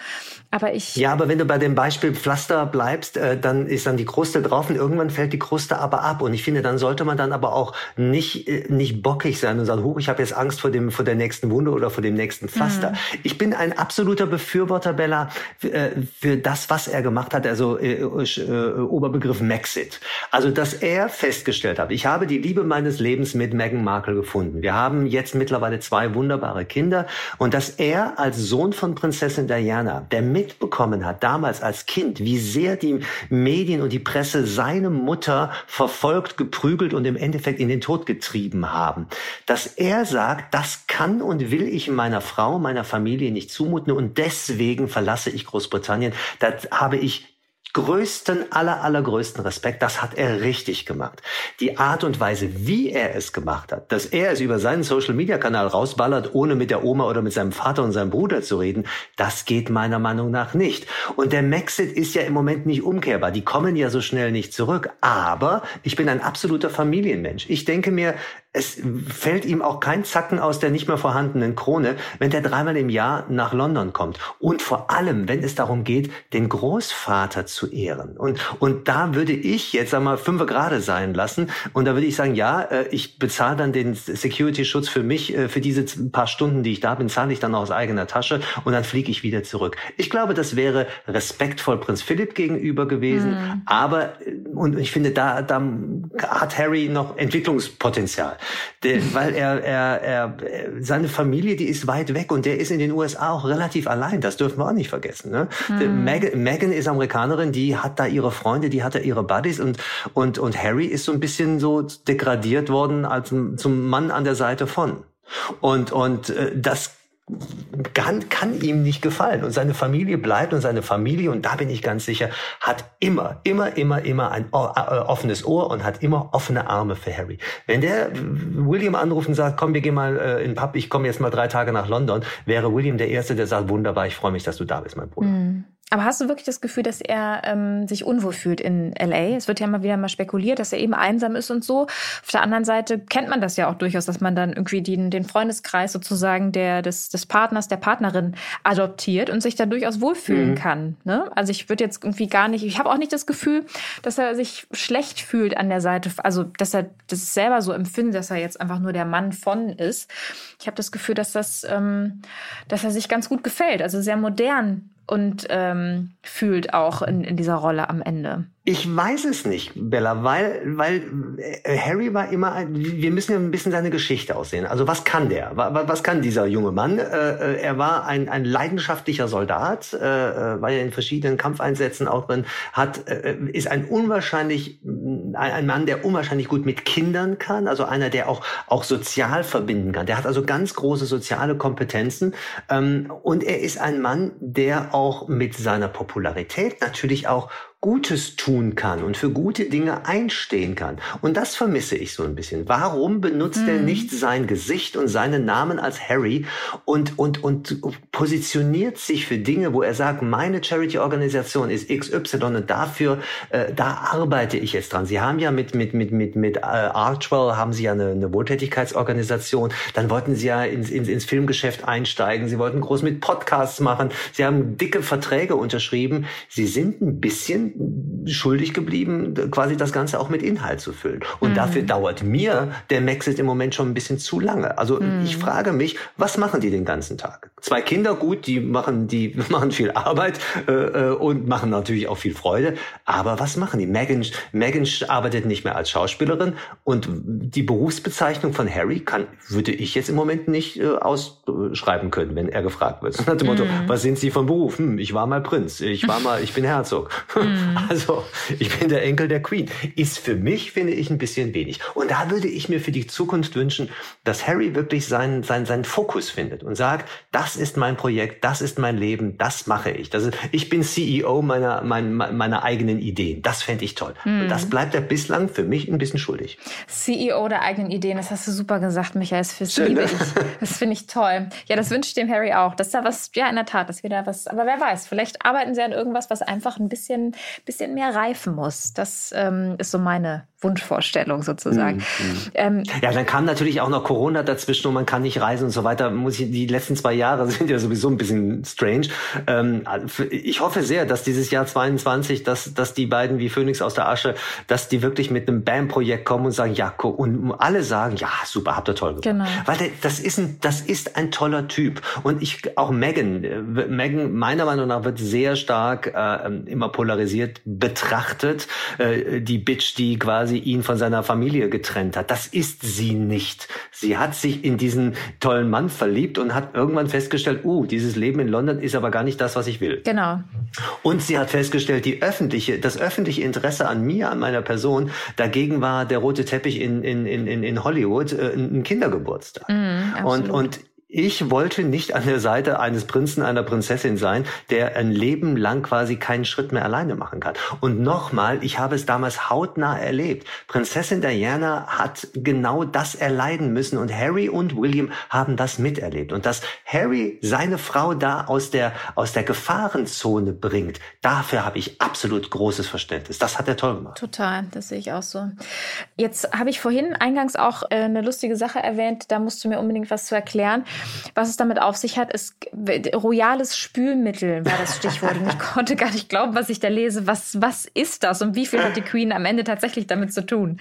Aber ich. Ja, aber wenn du bei dem Beispiel Pflaster bleibst, äh, dann ist dann die Kruste drauf und irgendwann fällt die Kruste aber ab. Und ich finde, dann sollte man dann aber auch nicht, äh, nicht bockig sein und sagen, huch, ich habe jetzt Angst vor dem, vor der nächsten Wunde oder vor dem nächsten Pflaster. Mhm. Ich bin ein absoluter Befürworter, Bella, für, äh, für das, was er gemacht hat. Also äh, äh, Oberbegriff Maxit. Also, dass er festgestellt hat, ich habe die Liebe meines Lebens mit Meghan Markle gefunden. Wir haben jetzt mittlerweile zwei wunderbare Kinder und dass er als Sohn von Prinzessin Diana, der mitbekommen hat, damals als Kind, wie sehr die Medien und die Presse seine Mutter verfolgt, geprügelt und im Endeffekt in den Tod getrieben haben, dass er sagt, das kann und will ich meiner Frau, meiner Familie nicht zumuten und deswegen verlasse ich Großbritannien. Das habe ich größten, aller, allergrößten Respekt. Das hat er richtig gemacht. Die Art und Weise, wie er es gemacht hat, dass er es über seinen Social-Media-Kanal rausballert, ohne mit der Oma oder mit seinem Vater und seinem Bruder zu reden, das geht meiner Meinung nach nicht. Und der Maxit ist ja im Moment nicht umkehrbar. Die kommen ja so schnell nicht zurück. Aber ich bin ein absoluter Familienmensch. Ich denke mir, es fällt ihm auch kein Zacken aus der nicht mehr vorhandenen Krone, wenn der dreimal im Jahr nach London kommt. Und vor allem, wenn es darum geht, den Großvater zu ehren. Und, und da würde ich jetzt einmal fünf gerade sein lassen. Und da würde ich sagen, ja, äh, ich bezahle dann den Security-Schutz für mich, äh, für diese paar Stunden, die ich da bin, zahle ich dann aus eigener Tasche und dann fliege ich wieder zurück. Ich glaube, das wäre respektvoll Prinz Philipp gegenüber gewesen. Mhm. Aber, äh, und ich finde, da, da hat Harry noch Entwicklungspotenzial. Der, (laughs) weil er, er, er, seine Familie, die ist weit weg und der ist in den USA auch relativ allein. Das dürfen wir auch nicht vergessen. Ne? Mhm. Meghan ist Amerikanerin, die hat da ihre Freunde, die hat da ihre Buddies und, und, und Harry ist so ein bisschen so degradiert worden als zum Mann an der Seite von. Und, und äh, das kann, kann ihm nicht gefallen. Und seine Familie bleibt und seine Familie, und da bin ich ganz sicher, hat immer, immer, immer, immer ein äh, offenes Ohr und hat immer offene Arme für Harry. Wenn der William anruft und sagt, komm, wir gehen mal äh, in den Pub, ich komme jetzt mal drei Tage nach London, wäre William der Erste, der sagt, wunderbar, ich freue mich, dass du da bist, mein Bruder. Mhm. Aber hast du wirklich das Gefühl, dass er ähm, sich unwohl fühlt in LA? Es wird ja immer wieder mal spekuliert, dass er eben einsam ist und so. Auf der anderen Seite kennt man das ja auch durchaus, dass man dann irgendwie den, den Freundeskreis sozusagen der, des, des Partners, der Partnerin adoptiert und sich da durchaus wohlfühlen mhm. kann. Ne? Also ich würde jetzt irgendwie gar nicht, ich habe auch nicht das Gefühl, dass er sich schlecht fühlt an der Seite, also dass er das selber so empfindet, dass er jetzt einfach nur der Mann von ist. Ich habe das Gefühl, dass das, ähm, dass er sich ganz gut gefällt, also sehr modern und ähm, fühlt auch in, in dieser Rolle am Ende. Ich weiß es nicht, Bella, weil, weil äh, Harry war immer, ein, wir müssen ja ein bisschen seine Geschichte aussehen. Also was kann der? Was kann dieser junge Mann? Äh, äh, er war ein, ein leidenschaftlicher Soldat, war ja in verschiedenen Kampfeinsätzen auch drin, hat, ist ein unwahrscheinlich, ein Mann, der unwahrscheinlich gut mit Kindern kann, also einer, der auch, auch sozial verbinden kann. Der hat also ganz große soziale Kompetenzen ähm, und er ist ein Mann, der auch mit seiner Popularität natürlich auch Gutes tun kann und für gute Dinge einstehen kann. Und das vermisse ich so ein bisschen. Warum benutzt mhm. er nicht sein Gesicht und seinen Namen als Harry und, und, und positioniert sich für Dinge, wo er sagt, meine Charity-Organisation ist XY und dafür, äh, da arbeite ich jetzt dran. Sie haben ja mit, mit, mit, mit, mit äh, Archwell haben Sie ja eine, eine Wohltätigkeitsorganisation. Dann wollten Sie ja ins, ins, ins Filmgeschäft einsteigen. Sie wollten groß mit Podcasts machen. Sie haben dicke Verträge unterschrieben. Sie sind ein bisschen schuldig geblieben, quasi das Ganze auch mit Inhalt zu füllen. Und mhm. dafür dauert mir der Maxit im Moment schon ein bisschen zu lange. Also mhm. ich frage mich, was machen die den ganzen Tag? Zwei Kinder, gut, die machen, die (laughs) machen viel Arbeit äh, äh, und machen natürlich auch viel Freude. Aber was machen die? Megan, Megan arbeitet nicht mehr als Schauspielerin und die Berufsbezeichnung von Harry kann, würde ich jetzt im Moment nicht äh, ausschreiben können, wenn er gefragt wird. (laughs) Nach dem Motto, mm. was sind Sie von Beruf? Hm, ich war mal Prinz, ich war mal, ich bin Herzog. (laughs) Mm. Also, ich bin der Enkel der Queen. Ist für mich, finde ich, ein bisschen wenig. Und da würde ich mir für die Zukunft wünschen, dass Harry wirklich seinen, seinen, seinen Fokus findet und sagt, das ist mein Projekt, das ist mein Leben, das mache ich. Das ist, ich bin CEO meiner, meiner, meiner eigenen Ideen. Das fände ich toll. Mm. Und das bleibt er bislang für mich ein bisschen schuldig. CEO der eigenen Ideen, das hast du super gesagt, Michael. Das liebe ne? ich. Das finde ich toll. Ja, das wünsche ich dem Harry auch. Dass da was, ja, in der Tat, dass wir da was, aber wer weiß, vielleicht arbeiten sie an irgendwas, was einfach ein bisschen, bisschen mehr reifen muss. Das ähm, ist so meine Wunschvorstellung sozusagen. Mhm. Ähm, ja, dann kam natürlich auch noch Corona dazwischen und man kann nicht reisen und so weiter. Muss ich, die letzten zwei Jahre (laughs) sind ja sowieso ein bisschen strange. Ähm, ich hoffe sehr, dass dieses Jahr 22, dass, dass die beiden wie Phoenix aus der Asche, dass die wirklich mit einem BAM-Projekt kommen und sagen, ja, und alle sagen, ja, super, habt ihr toll gemacht. Genau. Weil der, das ist ein, das ist ein toller Typ. Und ich, auch Megan, äh, Megan meiner Meinung nach wird sehr stark äh, immer polarisiert betrachtet. Äh, die Bitch, die quasi quasi ihn von seiner Familie getrennt hat. Das ist sie nicht. Sie hat sich in diesen tollen Mann verliebt und hat irgendwann festgestellt, uh, dieses Leben in London ist aber gar nicht das, was ich will. Genau. Und sie hat festgestellt, die öffentliche, das öffentliche Interesse an mir, an meiner Person, dagegen war der rote Teppich in, in, in, in Hollywood äh, ein Kindergeburtstag. Mm, und, und ich wollte nicht an der Seite eines Prinzen, einer Prinzessin sein, der ein Leben lang quasi keinen Schritt mehr alleine machen kann. Und nochmal, ich habe es damals hautnah erlebt. Prinzessin Diana hat genau das erleiden müssen und Harry und William haben das miterlebt. Und dass Harry seine Frau da aus der, aus der Gefahrenzone bringt, dafür habe ich absolut großes Verständnis. Das hat er toll gemacht. Total, das sehe ich auch so. Jetzt habe ich vorhin eingangs auch äh, eine lustige Sache erwähnt, da musst du mir unbedingt was zu erklären. Was es damit auf sich hat, ist royales Spülmittel war das Stichwort. Ich (laughs) konnte gar nicht glauben, was ich da lese. Was, was ist das und wie viel hat die Queen am Ende tatsächlich damit zu tun?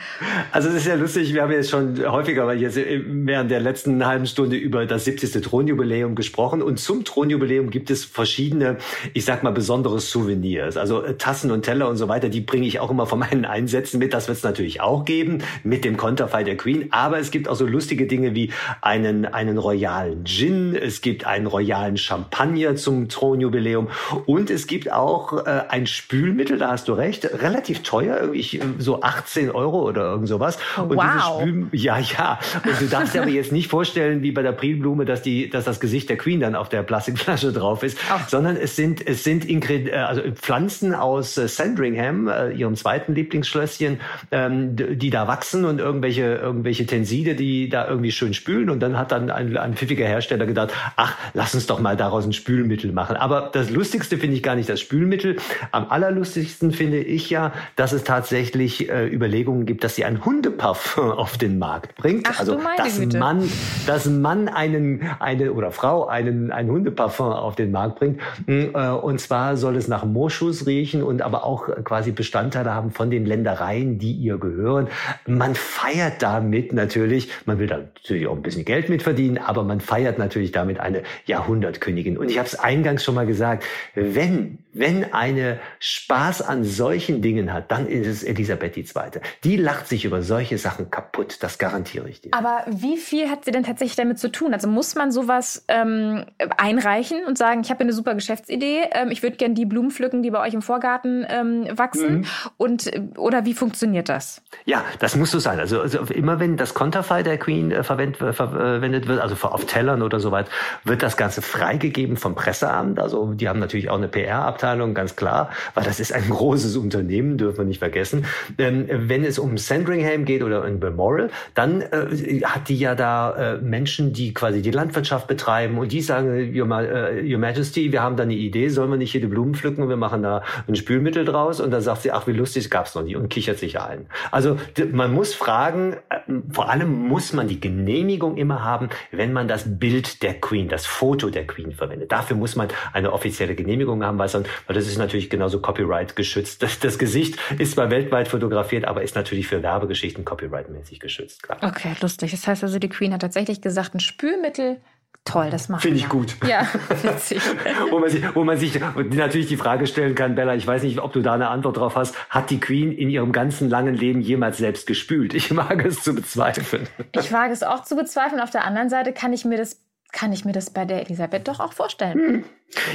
Also es ist ja lustig, wir haben jetzt schon häufiger weil jetzt während der letzten halben Stunde über das 70. Thronjubiläum gesprochen und zum Thronjubiläum gibt es verschiedene, ich sag mal, besondere Souvenirs. Also äh, Tassen und Teller und so weiter, die bringe ich auch immer von meinen Einsätzen mit. Das wird es natürlich auch geben mit dem Konterfei der Queen. Aber es gibt auch so lustige Dinge wie einen, einen royalen royalen Gin, es gibt einen royalen Champagner zum Thronjubiläum und es gibt auch äh, ein Spülmittel, da hast du recht, relativ teuer, irgendwie so 18 Euro oder irgend sowas. Und wow. Spül ja, ja. Und du darfst dir aber jetzt nicht vorstellen, wie bei der Prilblume, dass die, dass das Gesicht der Queen dann auf der Plastikflasche drauf ist, Ach. sondern es sind, es sind äh, also Pflanzen aus äh, Sandringham, äh, ihrem zweiten Lieblingsschlösschen, ähm, die da wachsen und irgendwelche, irgendwelche Tenside, die da irgendwie schön spülen und dann hat dann ein, ein pfiffiger günstiger Hersteller gedacht, ach, lass uns doch mal daraus ein Spülmittel machen. Aber das Lustigste finde ich gar nicht das Spülmittel. Am allerlustigsten finde ich ja, dass es tatsächlich äh, Überlegungen gibt, dass sie ein Hundeparfum (laughs) auf den Markt bringt. Ach, also, dass Güte. man, dass man einen, eine oder Frau einen, ein Hundeparfum auf den Markt bringt. Hm, äh, und zwar soll es nach Moschus riechen und aber auch quasi Bestandteile haben von den Ländereien, die ihr gehören. Man feiert damit natürlich, man will da natürlich auch ein bisschen Geld mit verdienen, aber man feiert natürlich damit eine Jahrhundertkönigin. Und ich habe es eingangs schon mal gesagt, wenn, wenn eine Spaß an solchen Dingen hat, dann ist es Elisabeth II. Die lacht sich über solche Sachen kaputt, das garantiere ich dir. Aber wie viel hat sie denn tatsächlich damit zu tun? Also muss man sowas ähm, einreichen und sagen, ich habe eine super Geschäftsidee, ähm, ich würde gerne die Blumen pflücken, die bei euch im Vorgarten ähm, wachsen? Mhm. Und, oder wie funktioniert das? Ja, das muss so sein. Also, also immer wenn das Konterfei der Queen äh, verwendet, äh, verwendet wird, also auf Tellern oder so weit, wird das Ganze freigegeben vom Presseamt. Also die haben natürlich auch eine PR-Abteilung, ganz klar, weil das ist ein großes Unternehmen, dürfen wir nicht vergessen. Ähm, wenn es um Sandringham geht oder in Balmoral, dann äh, hat die ja da äh, Menschen, die quasi die Landwirtschaft betreiben und die sagen, Your, uh, Your Majesty, wir haben da eine Idee, sollen wir nicht hier die Blumen pflücken und wir machen da ein Spülmittel draus? Und dann sagt sie, ach, wie lustig, gab's noch nie und kichert sich ein. Also man muss fragen, äh, vor allem muss man die Genehmigung immer haben, wenn man das Bild der Queen, das Foto der Queen verwendet. Dafür muss man eine offizielle Genehmigung haben, weil, das ist natürlich genauso Copyright geschützt. Das, das Gesicht ist zwar weltweit fotografiert, aber ist natürlich für Werbegeschichten copyrightmäßig geschützt. Klar. Okay, lustig. Das heißt also, die Queen hat tatsächlich gesagt, ein Spülmittel Toll, das macht Finde ich gut. Ja, (laughs) witzig. wo, man sich, wo man sich natürlich die Frage stellen kann, Bella, ich weiß nicht, ob du da eine Antwort drauf hast, hat die Queen in ihrem ganzen langen Leben jemals selbst gespült? Ich wage es zu bezweifeln. Ich wage es auch zu bezweifeln. Auf der anderen Seite kann ich mir das kann ich mir das bei der Elisabeth doch auch vorstellen. Hm.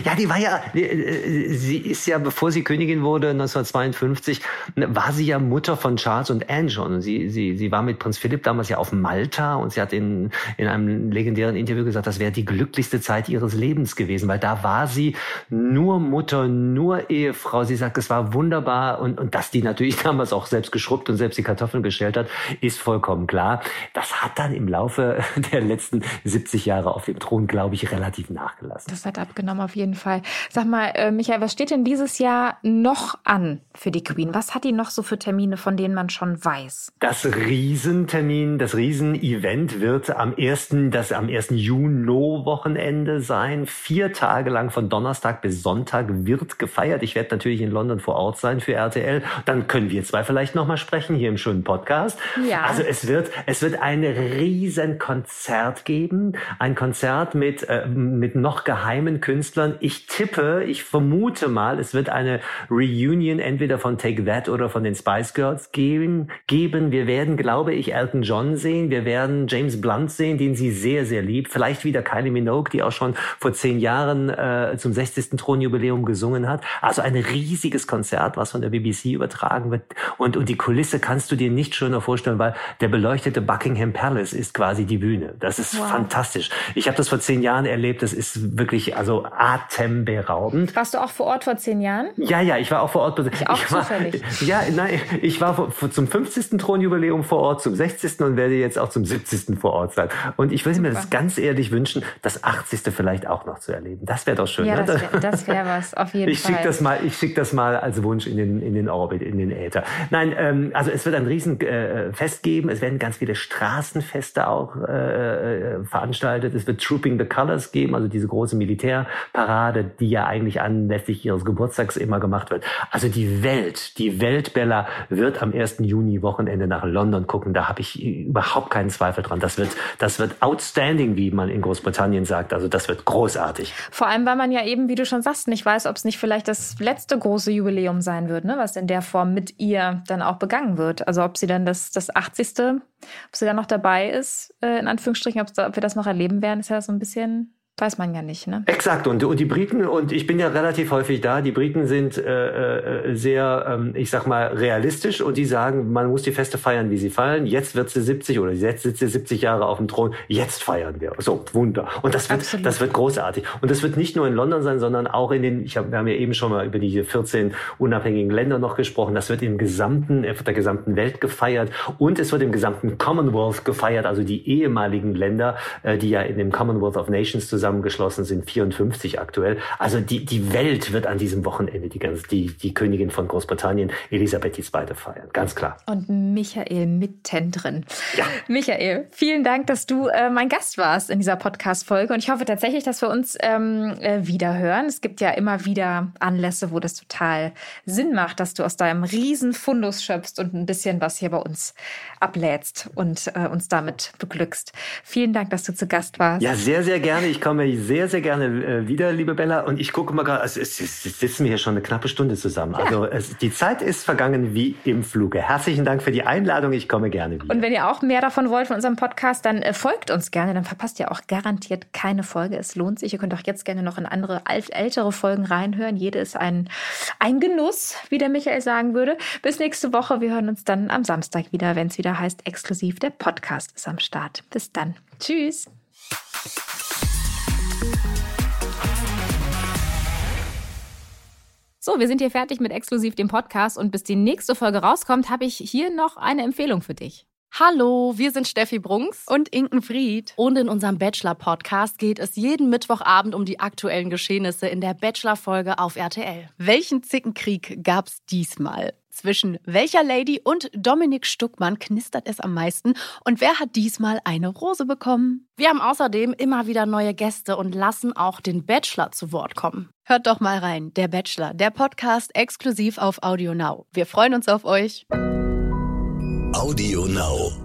Ja, die war ja, äh, sie ist ja, bevor sie Königin wurde, 1952, war sie ja Mutter von Charles und Anne schon. Sie, sie, sie war mit Prinz Philipp damals ja auf Malta und sie hat in, in einem legendären Interview gesagt, das wäre die glücklichste Zeit ihres Lebens gewesen, weil da war sie nur Mutter, nur Ehefrau. Sie sagt, es war wunderbar und, und dass die natürlich (laughs) damals auch selbst geschrubbt und selbst die Kartoffeln gestellt hat, ist vollkommen klar. Das hat dann im Laufe (laughs) der letzten 70 Jahre auf dem Thron, glaube ich, relativ nachgelassen. Das hat abgenommen auf jeden Fall. Sag mal, äh, Michael, was steht denn dieses Jahr noch an für die Queen? Was hat die noch so für Termine, von denen man schon weiß? Das Riesentermin, das Riesenevent wird am 1., das am 1. Juni-Wochenende sein. Vier Tage lang von Donnerstag bis Sonntag wird gefeiert. Ich werde natürlich in London vor Ort sein für RTL. Dann können wir zwei vielleicht nochmal sprechen hier im schönen Podcast. Ja. Also es wird, es wird ein Riesenkonzert geben. Ein Konzert mit, äh, mit noch geheimen Künstlern Künstlern. Ich tippe, ich vermute mal, es wird eine Reunion entweder von Take That oder von den Spice Girls geben. geben. Wir werden, glaube ich, Elton John sehen. Wir werden James Blunt sehen, den sie sehr, sehr liebt. Vielleicht wieder Kylie Minogue, die auch schon vor zehn Jahren äh, zum 60. Thronjubiläum gesungen hat. Also ein riesiges Konzert, was von der BBC übertragen wird. Und, und die Kulisse kannst du dir nicht schöner vorstellen, weil der beleuchtete Buckingham Palace ist quasi die Bühne. Das ist wow. fantastisch. Ich habe das vor zehn Jahren erlebt. Das ist wirklich, also atemberaubend. Warst du auch vor Ort vor zehn Jahren? Ja, ja, ich war auch vor Ort. Ich auch (laughs) ich war, zufällig. (laughs) Ja, nein, ich war vor, zum 50. Thronjubiläum vor Ort, zum 60. und werde jetzt auch zum 70. vor Ort sein. Und ich würde mir das ganz ehrlich wünschen, das 80. vielleicht auch noch zu erleben. Das wäre doch schön. Ja, ne? das wäre (laughs) wär was, auf jeden ich Fall. Schick das mal, ich schicke das mal als Wunsch in den, in den Orbit, in den Äther. Nein, ähm, also es wird ein Riesenfest äh, geben. Es werden ganz viele Straßenfeste auch äh, äh, veranstaltet. Es wird Trooping the Colors geben, also diese große Militärparade die ja eigentlich anlässlich ihres Geburtstags immer gemacht wird. Also die Welt, die Welt, Bella, wird am 1. Juni Wochenende nach London gucken. Da habe ich überhaupt keinen Zweifel dran. Das wird, das wird outstanding, wie man in Großbritannien sagt. Also das wird großartig. Vor allem, weil man ja eben, wie du schon sagst, nicht weiß, ob es nicht vielleicht das letzte große Jubiläum sein wird, ne? was in der Form mit ihr dann auch begangen wird. Also ob sie dann das, das 80. ob sie dann noch dabei ist, äh, in Anführungsstrichen, ob wir das noch erleben werden, ist ja so ein bisschen Weiß man ja nicht, ne? Exakt. Und, und die Briten, und ich bin ja relativ häufig da, die Briten sind äh, äh, sehr, ähm, ich sag mal, realistisch und die sagen, man muss die Feste feiern, wie sie fallen. Jetzt wird sie 70 oder jetzt sitzt sie 70 Jahre auf dem Thron. Jetzt feiern wir. So, Wunder. Und das wird, Absolut. das wird großartig. Und das wird nicht nur in London sein, sondern auch in den, ich hab, wir haben ja eben schon mal über die 14 unabhängigen Länder noch gesprochen. Das wird im gesamten, der gesamten Welt gefeiert. Und es wird im gesamten Commonwealth gefeiert, also die ehemaligen Länder, äh, die ja in dem Commonwealth of Nations zusammen zusammengeschlossen sind 54 aktuell. Also die, die Welt wird an diesem Wochenende die, ganze, die, die Königin von Großbritannien, Elisabeth II. feiern. Ganz klar. Und Michael mittendrin. Ja. Michael, vielen Dank, dass du äh, mein Gast warst in dieser Podcast-Folge. Und ich hoffe tatsächlich, dass wir uns ähm, äh, wieder hören. Es gibt ja immer wieder Anlässe, wo das total Sinn macht, dass du aus deinem riesen Fundus schöpfst und ein bisschen was hier bei uns ablädst und äh, uns damit beglückst. Vielen Dank, dass du zu Gast warst. Ja, sehr, sehr gerne. Ich komme komme sehr, sehr gerne äh, wieder, liebe Bella. Und ich gucke mal gerade, also es, es, es sitzen wir hier schon eine knappe Stunde zusammen. Ja. Also es, die Zeit ist vergangen wie im Fluge. Herzlichen Dank für die Einladung. Ich komme gerne wieder. Und wenn ihr auch mehr davon wollt von unserem Podcast, dann äh, folgt uns gerne. Dann verpasst ihr auch garantiert keine Folge. Es lohnt sich. Ihr könnt auch jetzt gerne noch in andere ältere Folgen reinhören. Jede ist ein, ein Genuss, wie der Michael sagen würde. Bis nächste Woche. Wir hören uns dann am Samstag wieder, wenn es wieder heißt, exklusiv der Podcast ist am Start. Bis dann. Tschüss. So, wir sind hier fertig mit exklusiv dem Podcast und bis die nächste Folge rauskommt, habe ich hier noch eine Empfehlung für dich. Hallo, wir sind Steffi Brunks und Inken Fried. Und in unserem Bachelor-Podcast geht es jeden Mittwochabend um die aktuellen Geschehnisse in der Bachelor-Folge auf RTL. Welchen Zickenkrieg gab's diesmal? Zwischen welcher Lady und Dominik Stuckmann knistert es am meisten und wer hat diesmal eine Rose bekommen? Wir haben außerdem immer wieder neue Gäste und lassen auch den Bachelor zu Wort kommen. Hört doch mal rein, der Bachelor, der Podcast exklusiv auf Audio Now. Wir freuen uns auf euch. Audio Now.